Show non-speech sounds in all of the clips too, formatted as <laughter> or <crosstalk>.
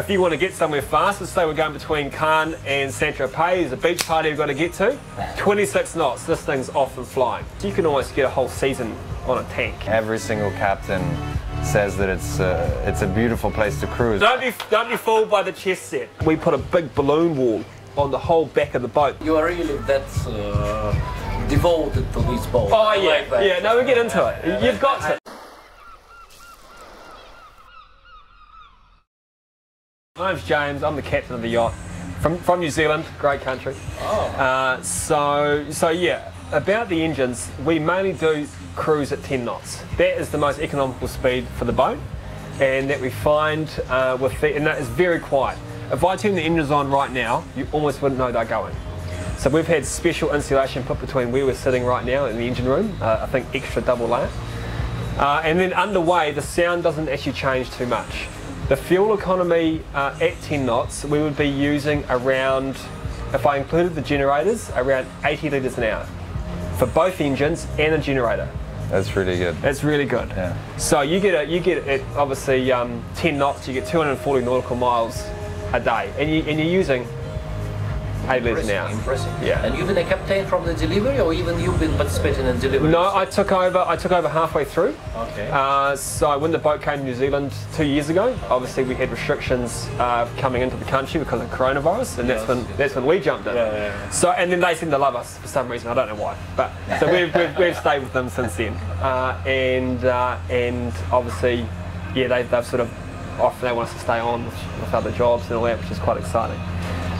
If you want to get somewhere fast, let's say we're going between Cannes and Saint Tropez, there's a beach party we've got to get to. 26 knots, this thing's off and flying. You can almost get a whole season on a tank. Every single captain says that it's uh, it's a beautiful place to cruise. Don't be, don't be fooled by the chest set. We put a big balloon wall on the whole back of the boat. You are really that uh, devoted to this boat. Oh I yeah, like that. yeah. No, we get into it. You've got to. My name's James. I'm the captain of the yacht from from New Zealand. Great country. Oh. Uh, so so yeah. About the engines, we mainly do cruise at 10 knots. That is the most economical speed for the boat, and that we find uh, with the, and that is very quiet. If I turn the engines on right now, you almost wouldn't know they're going. So we've had special insulation put between where we're sitting right now in the engine room. Uh, I think extra double layer. Uh, and then underway, the sound doesn't actually change too much. The fuel economy uh, at 10 knots, we would be using around, if I included the generators, around 80 litres an hour for both engines and a generator. That's really good. That's really good. Yeah. So you get a, you get it obviously um, 10 knots, you get 240 nautical miles a day, and you and you're using an hour. Impressive. Yeah. And you've been a captain from the delivery, or even you've been participating in delivery? No, I took over. I took over halfway through. Okay. Uh, so when the boat came to New Zealand two years ago, obviously we had restrictions uh, coming into the country because of coronavirus, and that's when yes. that's when we jumped in. Yeah, yeah, yeah. So and then they seem to love us for some reason. I don't know why, but so we've, we've, we've <laughs> stayed with them since then, uh, and uh, and obviously, yeah, they, they've sort of often they want us to stay on with, with other jobs and all that, which is quite exciting.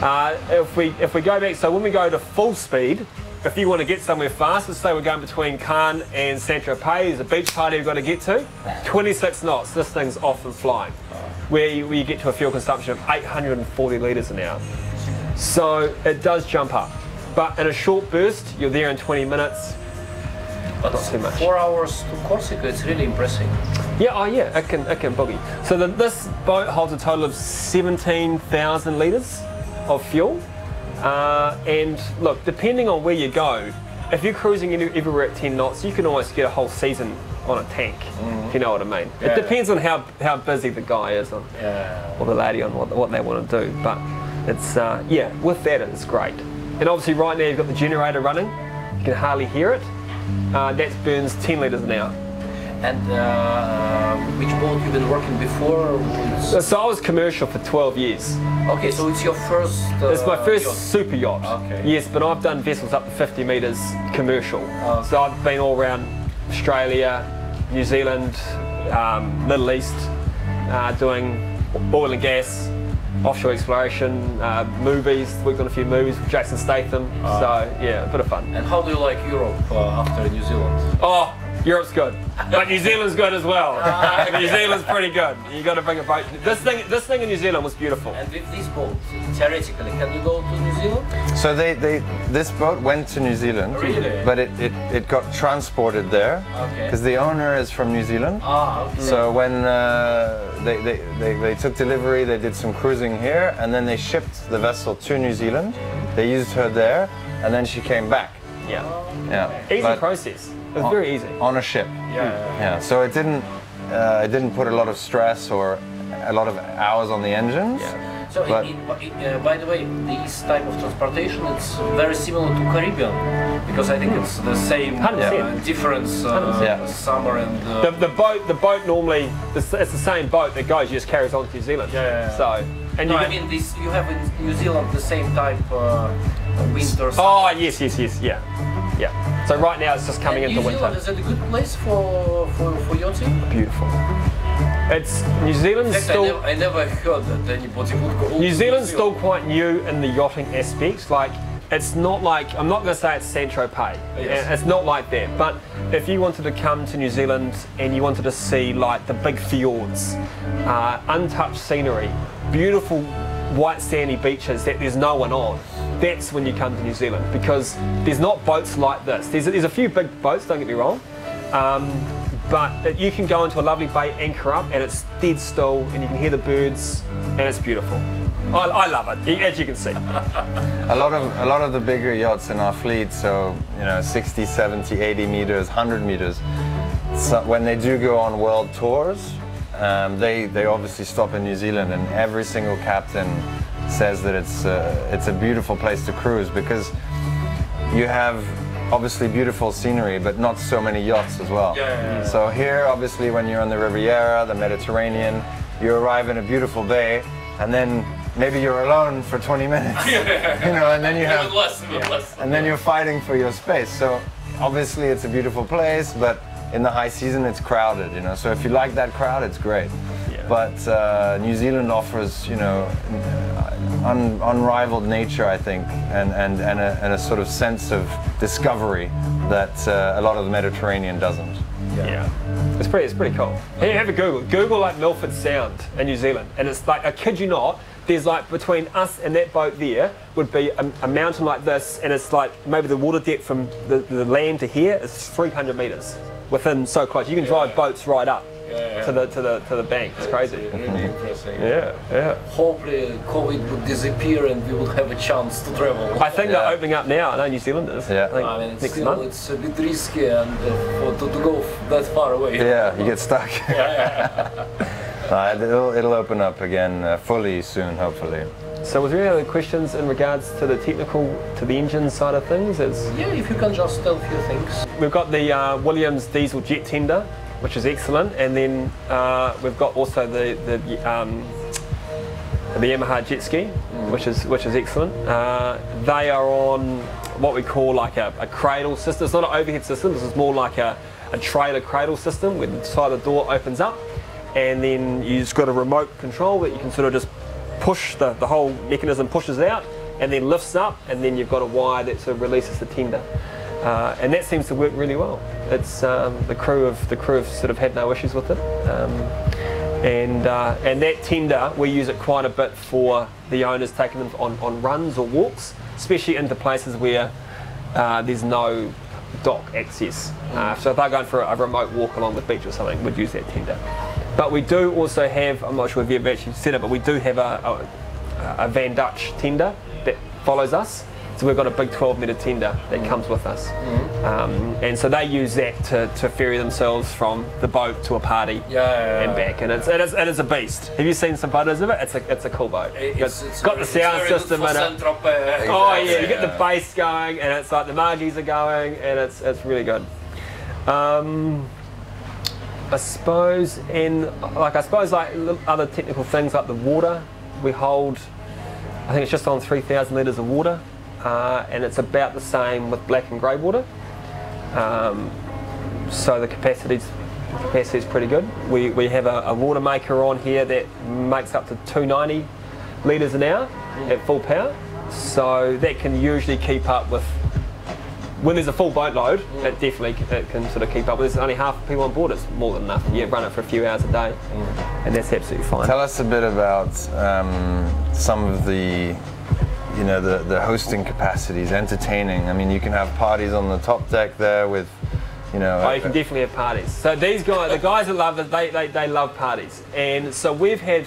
Uh, if we if we go back, so when we go to full speed, if you want to get somewhere fast, let's say we're going between Cannes and Saint Tropez, there's a beach party we've got to get to. 26 knots, this thing's off and flying, where you, where you get to a fuel consumption of 840 litres an hour. So it does jump up, but in a short burst, you're there in 20 minutes. but not too much. four hours to Corsica, it's really impressive. Yeah, oh yeah, it can it can boogie. So the, this boat holds a total of 17,000 litres of fuel. Uh, and look, depending on where you go, if you're cruising everywhere at 10 knots, you can almost get a whole season on a tank, if you know what I mean. Yeah. It depends on how, how busy the guy is on, Yeah. or the lady on what, what they want to do. But it's, uh, yeah, with that it's great. And obviously right now you've got the generator running, you can hardly hear it. Uh, that burns 10 litres an hour. And uh, which boat you've been working before? With- So I was commercial for 12 years. Okay, so it's your first. Uh, It's my first yacht. super yacht. Okay. Yes, but I've done vessels up to 50 metres commercial. Okay. So I've been all around Australia, New Zealand, um, Middle East, uh, doing oil and gas, offshore exploration, uh, movies. Worked on a few movies with Jason Statham. Ah. so yeah, a bit of fun. And how do you like Europe uh, after New Zealand? Oh, Europe's good, but New Zealand's good as well. <laughs> Ah. <laughs> New Zealand's pretty good. You got to bring a boat. This thing, this thing in New Zealand was beautiful. And with this boat, theoretically, can you go to New Zealand? So they, they this boat went to New Zealand, Really? but it, it, it got transported there Okay. because the owner is from New Zealand. Ah, okay. So when uh, they, they, they, they took delivery, they did some cruising here, and then they shipped the vessel to New Zealand. They used her there, and then she came back. Yeah, Yeah, easy But process. It was on- very easy. on a ship. yeah. Yeah, so it didn't uh, it didn't put a lot of stress or a lot of hours on the engines. Yeah. So, But- in, in, uh, by the way, this type of transportation it's very similar to Caribbean because I think it's the same uh, difference uh, Yeah. summer and. Uh, The, the boat, the boat normally, it's it's the same boat that goes, just carries on to New Zealand. Yeah, yeah, yeah. So, and no, you I mean this. You have in New Zealand the same type uh, winter. summer. oh yes, yes, yes, yeah, yeah. So right now it's just coming And into New Zealand winter. is it a good place for for, for yachting? Beautiful. It's New Zealand's fact, I, still never, I never heard that anybody would. New Zealand's still quite new in the yachting aspect. Like, it's not like I'm not going to say it's Saint Tropez. Yes. It's not like that. But if you wanted to come to New Zealand and you wanted to see like the big fjords, uh, untouched scenery, beautiful white sandy beaches that there's no one on, that's when you come to New Zealand because there's not boats like this. There's, there's a few big boats. Don't get me wrong. Um, but you can go into a lovely bay, anchor up, and it's dead still, and you can hear the birds, and it's beautiful. I, I love it, as you can see. <laughs> A lot of a lot of the bigger yachts in our fleet, so you know, 60, 70, 80 meters, 100 meters. So when they do go on world tours, Um, they they obviously stop in New Zealand, and every single captain says that it's uh, it's a beautiful place to cruise because you have obviously beautiful scenery, but not so many yachts as well. Yeah, yeah, yeah. So here, obviously, when you're on the Riviera, the Mediterranean, you arrive in a beautiful bay, and then maybe you're alone for 20 minutes, <laughs> you know, and then you have less, less. and then you're fighting for your space. So obviously it's a beautiful place, but in the high season it's crowded, you know. So if you like that crowd, it's great. Yeah. But uh, New Zealand offers, you know, un- unrivaled nature, I think, and, and, and, a, and a sort of sense of discovery that uh, a lot of the Mediterranean doesn't. Yeah. It's pretty, it's pretty cool. Hey, have a Google. Google like Milford Sound in New Zealand. And it's like, I kid you not, there's like between us and that boat there would be a, a mountain like this, and it's like maybe the water depth from the, the land to here is 300 meters within so close. You can drive boats right up yeah. to the to the to the bank. It's crazy. Really interesting. Yeah, yeah. Hopefully, COVID would disappear and we would have a chance to travel. I think Yeah. they're opening up now. I know New Zealanders. Yeah. I think I mean, it's next still month. it's a bit risky and uh, for, to, to go that far away. Yeah, you get stuck. <laughs> yeah. <laughs> Uh, it'll, it'll open up again uh, fully soon, hopefully. So, was there any other questions in regards to the technical, to the engine side of things? It's, Yeah, if you can just tell a few things. we've got the uh, Williams diesel jet tender, which is excellent, and then uh, we've got also the the um, the Yamaha jet ski, which is which is excellent. Uh, they are on what we call like a, a cradle system. It's not an overhead system. This is more like a, a trailer cradle system where the side of the door opens up, and then you just got a remote control that you can sort of just push the, the whole mechanism pushes out and then lifts up, and then you've got a wire that sort of releases the tender. Uh, and that seems to work really well. It's um, the crew of the crew have sort of had no issues with it. Um, and uh, and that tender we use it quite a bit for the owners taking them on, on runs or walks, especially into places where uh, there's no dock access. Uh, so if they're going for a, remote walk along the beach or something, we'd use that tender. But we do also have, I'm not sure if you've actually said it, but we do have a, a, a Van Dutch tender that follows us. So we've got a big 12 metre tender that comes with us. Um, and so they use that to, to ferry themselves from the boat to a party Yeah, yeah, and back. And it's, it, is, it is a beast. Have you seen some photos of it? It's a, it's a cool boat. It's, it's got the sound system in it. Saint-Tropez. Oh yeah, you get the bass going, and it's like the margies are going, and it's it's really good. Um, I suppose in like I suppose like other technical things like the water, we hold. I think it's just on 3,000 litres of water, uh, and it's about the same with black and grey water. Um, so the capacity's capacity is pretty good. We, we have a, a water maker on here that makes up to 290 litres an hour at full power. So that can usually keep up with when there's a full boat load. It definitely it can sort of keep up. There's only half the people on board. It's more than enough. You run it for a few hours a day, and that's absolutely fine. Tell us a bit about um, some of the, you know, the, the hosting capacities, entertaining. I mean, you can have parties on the top deck there with, you know. Oh, you can definitely have parties. So these guys, the guys that love it, they, they, they love parties. And so we've had,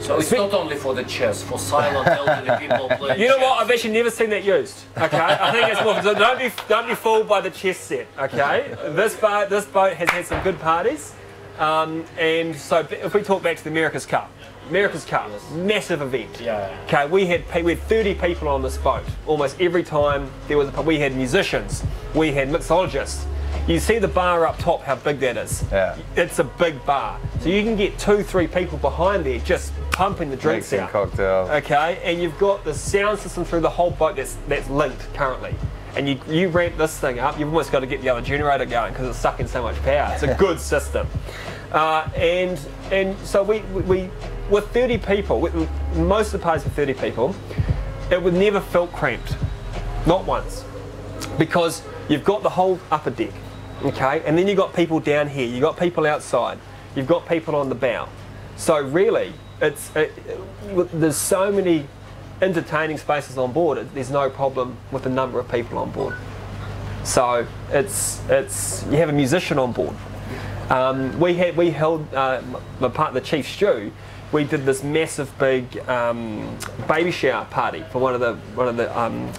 So it's not only for the chess, for silent elderly people <laughs> playing you know what? chess. I've actually never seen that used. Okay, I think it's more. So don't be don't be fooled by the chess set. Okay, this boat this boat has had some good parties, um, and so if we talk back to the America's Cup, America's Cup, massive event. Yeah. Okay, we had we had 30 people on this boat. Almost every time there was a we had musicians, we had mixologists. You see the bar up top, how big that is. Yeah. It's a big bar, so you can get two, three people behind there just pumping the drinks Mixing out. cocktails. Okay, and you've got the sound system through the whole boat that's that's linked currently. And you, you ramp this thing up, you've almost got to get the other generator going because it's sucking so much power. It's a <laughs> good system. Uh, and and so we, we with 30 people, with, most of the parties with 30 people, it would never felt cramped. Not once. Because you've got the whole upper deck, okay? And then you've got people down here, you've got people outside, you've got people on the bow. So really, it's it, it- there's so many entertaining spaces on board. it- There's no problem with the number of people on board. So it's it's you have a musician on board. Um, we had we held uh, my part the chief stew. We did this massive big um, baby shower party for one of the one of the um,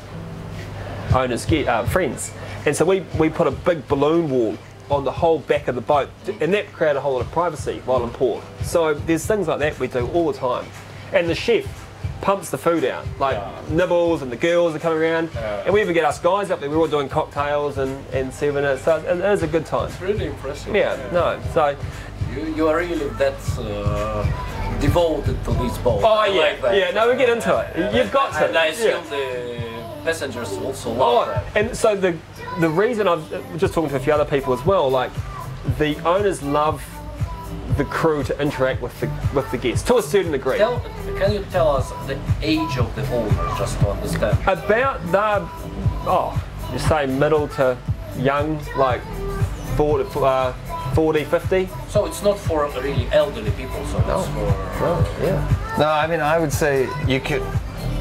owners' ge- uh, friends, and so we we put a big balloon wall on the whole back of the boat, and that created a whole lot of privacy while in port. So there's things like that we do all the time, and the chef pumps the food out, like Yeah. nibbles and the girls are coming around, Yeah. and we even get us guys up there. We're all doing cocktails and and serving it, so it is a good time. It's really impressive. Yeah, no, so You, you are really that uh, devoted to this boat. oh I yeah, like that. yeah. No, we get into it. You've got to. And I assume yeah. the passengers also love Oh, that. and so the the reason I've just talking to a few other people as well, like the owners love the crew to interact with the with the guests to a certain degree. Tell, can you tell us the age of the owner, just to understand? About the oh, you say middle to young, like 40, uh, 40 50. So it's not for really elderly people, so it's oh. for... yeah. No, I mean, I would say you could.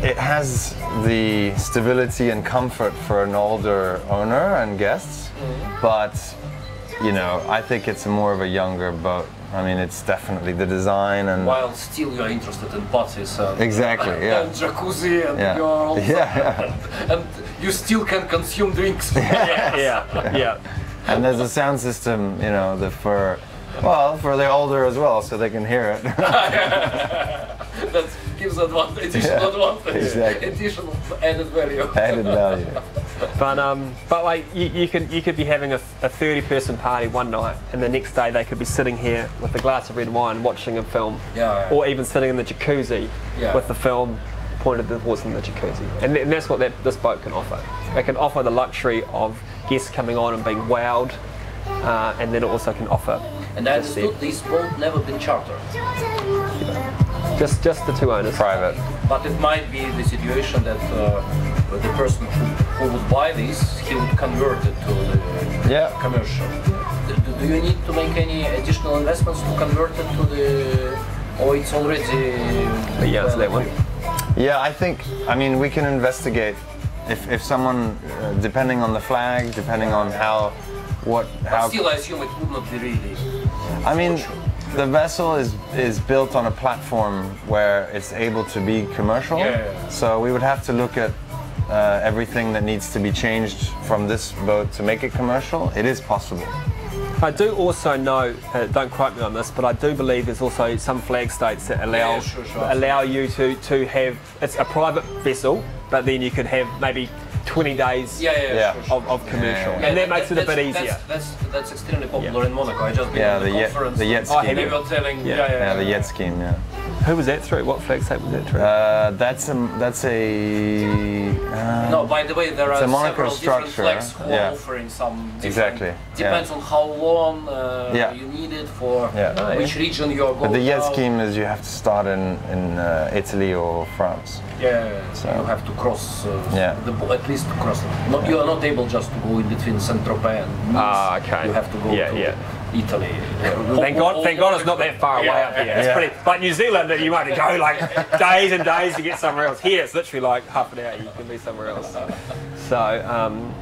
It has the stability and comfort for an older owner and guests, mm-hmm. but you know, I think it's more of a younger boat. I mean, it's definitely the design and While still you're interested in parties and, uh, Exactly, yeah. and jacuzzi and Yeah. girls. <laughs> Yeah, <laughs> And you still can consume drinks. <laughs> Yeah, yeah, yeah. And there's a sound system, you know, the for well for the older as well, so they can hear it. <laughs> that gives advantage, additional Yeah, advantage, exactly. additional added value. Added value. But um, but like you, you could you could be having a, a 30 person party one night, and the next day they could be sitting here with a glass of red wine watching a film, Yeah. or even sitting in the jacuzzi Yeah. with the film pointed towards them in the jacuzzi, and, th- and that's what that, this boat can offer. It can offer the luxury of guests coming on and being wowed, uh, and then it also can offer And I just the- understood this boat never been chartered. just just the two owners. Private. But it might be the situation that uh, the person who, who would buy this, he would convert it to the Yeah. commercial. Do, do you need to make any additional investments to convert it to the, or it's already? But yeah, well that one. Yeah, I think. I mean, we can investigate if if someone, uh, depending on the flag, depending on how, what, But how. still, I assume it would not be really. I mean, the vessel is is built on a platform where it's able to be commercial. Yeah, yeah, yeah. So we would have to look at uh, everything that needs to be changed from this boat to make it commercial. It is possible. I do also know, uh, don't quote me on this, but I do believe there's also some flag states that allow Yeah, sure, sure. allow you to, to have it's a private vessel, but then you could have maybe 20 days Yeah, yeah, Yeah. Sure, sure. of, of commercial, and that makes it a bit easier. That's, that's, that's extremely popular in Monaco. I just been Yeah, the the yet- conference. the YET Oh, scheme. have you? were telling, Yeah. yeah, yeah, Yeah, the YET scheme. Yeah. Who was that through? What flag state was that through? Uh, that's a that's a. Uh, No, by the way, there are several different structure, flags who yeah. are offering some Exactly, Depends on how long uh, Yeah. you need it for, Yeah. Which region you are going. But the YET out. scheme is you have to start in in uh, Italy or France. Yeah, So- you have to cross. Uh, Yeah. the at least to cross. it. Not, You are not able just to go in between Saint Tropez and Nice. Ah, okay. You have to go Yeah, to yeah. Italy. Thank God, thank God it's not that far away Yeah. up here. It's Yeah. pretty, like New Zealand, that you might go like <laughs> days and days to get somewhere else. Here, it's literally like half an hour, you can be somewhere else. So, um,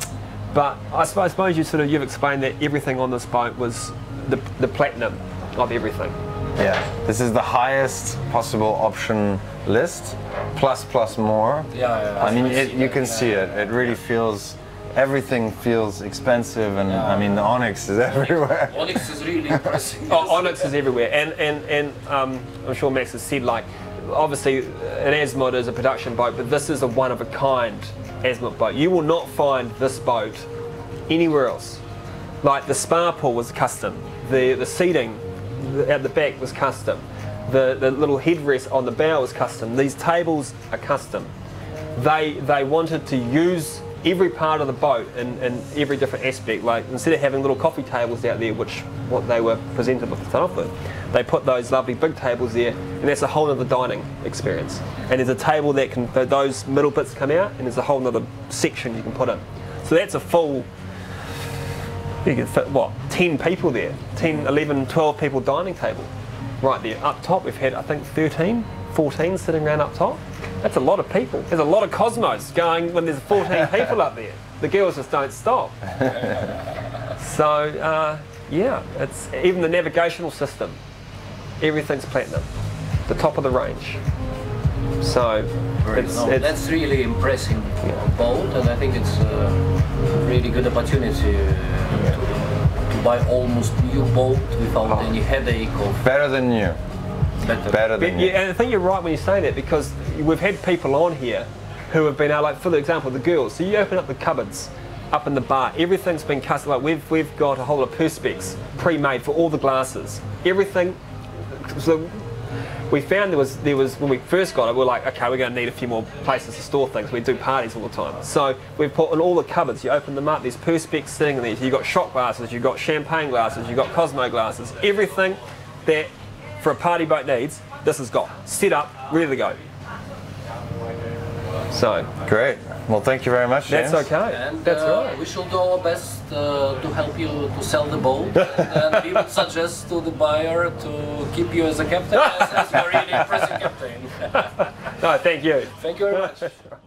but I suppose, I suppose you sort of, you've explained that everything on this boat was the, the platinum of everything. Yeah, this is the highest possible option list, plus plus more. Yeah, yeah, I mean, it, you can see it. It really feels, everything feels expensive, and Yeah. I mean, the onyx is <laughs> everywhere. Onyx is really <laughs> impressive. Oh, Onyx is everywhere, and and and um, I'm sure Max has said like, obviously an Azimut is a production boat, but this is a one of a kind Azimut boat. You will not find this boat anywhere else. Like the spa pool was custom, the the seating at the back was custom, the the little headrest on the bow was custom. These tables are custom. They they wanted to use every part of the boat in, in every different aspect. Like instead of having little coffee tables out there, which what they were presented with off with, they put those lovely big tables there, and that's a whole other dining experience. And there's a table that can those middle bits come out, and there's a whole other section you can put in. So that's a full. You can fit what 10 people there, 10, 11, 12 people dining table, right there. Up top we've had I think 13, 14 sitting around up top. That's a lot of people. There's a lot of cosmos going when there's 14 <laughs> people up there. The girls just don't stop. <laughs> so uh, yeah, it's even the navigational system. Everything's platinum, the top of the range. So it's, No, it's that's really impressive boat, and I think it's a really good opportunity uh, to, to buy almost new boat without Oh. any headache of Better than new. better. Better But, than you. yeah, and I think you're right when you say that because we've had people on here who have been out, like for example, the girls. So you open up the cupboards up in the bar, everything's been custom. Like we've we've got a whole lot of perspex pre-made for all the glasses. Everything. So we found there was there was when we first got it, we are like, okay, we're going to need a few more places to store things. We do parties all the time, so we've put in all the cupboards. You open them up. There's perspex sitting in there. You've got shot glasses. You've got champagne glasses. You've got Cosmo glasses. Everything that for a party boat needs, this has got set up, ready to go. So Great. Well, thank you very much, that's okay. And that's uh, right. we shall do our best uh, to help you to sell the boat. <laughs> and we would suggest to the buyer to keep you as a captain, as, as you're really impressive captain. <laughs> No, thank you. Thank you very much. <laughs>